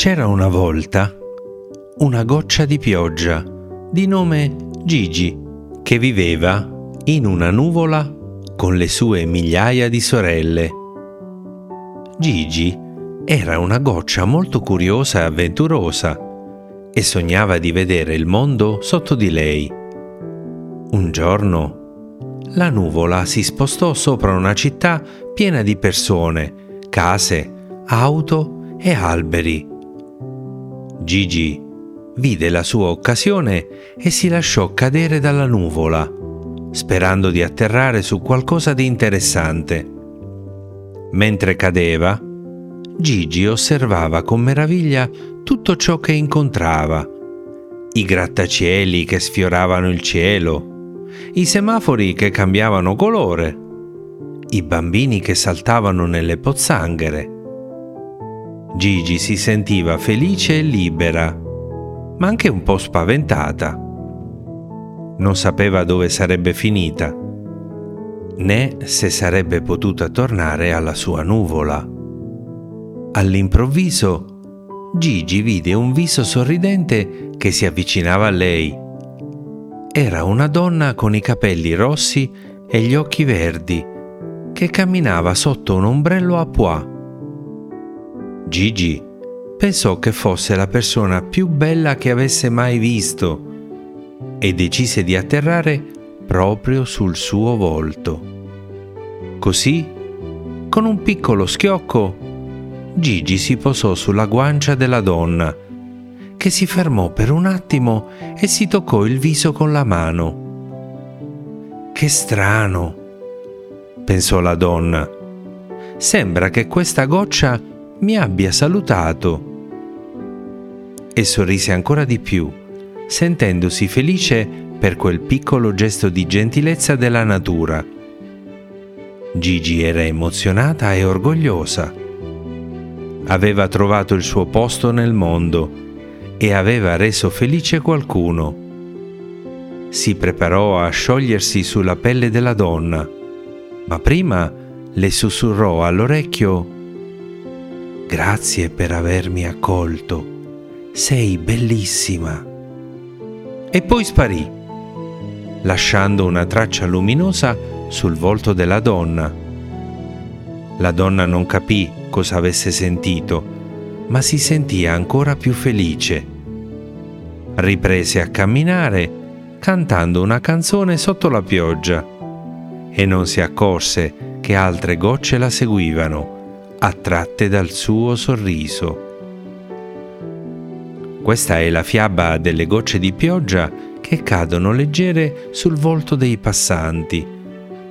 C'era una volta una goccia di pioggia di nome Gigi che viveva in una nuvola con le sue migliaia di sorelle. Gigi era una goccia molto curiosa e avventurosa e sognava di vedere il mondo sotto di lei. Un giorno la nuvola si spostò sopra una città piena di persone, case, auto e alberi. Gigi vide la sua occasione e si lasciò cadere dalla nuvola, sperando di atterrare su qualcosa di interessante. Mentre cadeva, Gigi osservava con meraviglia tutto ciò che incontrava. I grattacieli che sfioravano il cielo, i semafori che cambiavano colore, i bambini che saltavano nelle pozzanghere. Gigi si sentiva felice e libera, ma anche un po' spaventata. Non sapeva dove sarebbe finita, né se sarebbe potuta tornare alla sua nuvola. All'improvviso Gigi vide un viso sorridente che si avvicinava a lei. Era una donna con i capelli rossi e gli occhi verdi che camminava sotto un ombrello a pois. Gigi pensò che fosse la persona più bella che avesse mai visto e decise di atterrare proprio sul suo volto. Così, con un piccolo schiocco, Gigi si posò sulla guancia della donna, che si fermò per un attimo e si toccò il viso con la mano. Che strano, pensò la donna. Sembra che questa goccia mi abbia salutato. E sorrise ancora di più, sentendosi felice per quel piccolo gesto di gentilezza della natura. Gigi era emozionata e orgogliosa aveva trovato il suo posto nel mondo e aveva reso felice qualcuno. Si preparò a sciogliersi sulla pelle della donna, ma prima le sussurrò all'orecchio Grazie per avermi accolto, sei bellissima. E poi sparì, lasciando una traccia luminosa sul volto della donna. La donna non capì cosa avesse sentito, ma si sentì ancora più felice. Riprese a camminare cantando una canzone sotto la pioggia e non si accorse che altre gocce la seguivano, attratte dal suo sorriso. Questa è la fiaba delle gocce di pioggia che cadono leggere sul volto dei passanti,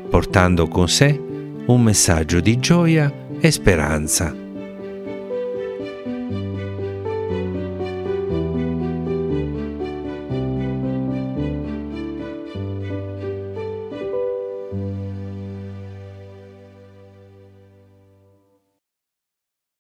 portando con sé un messaggio di gioia e speranza.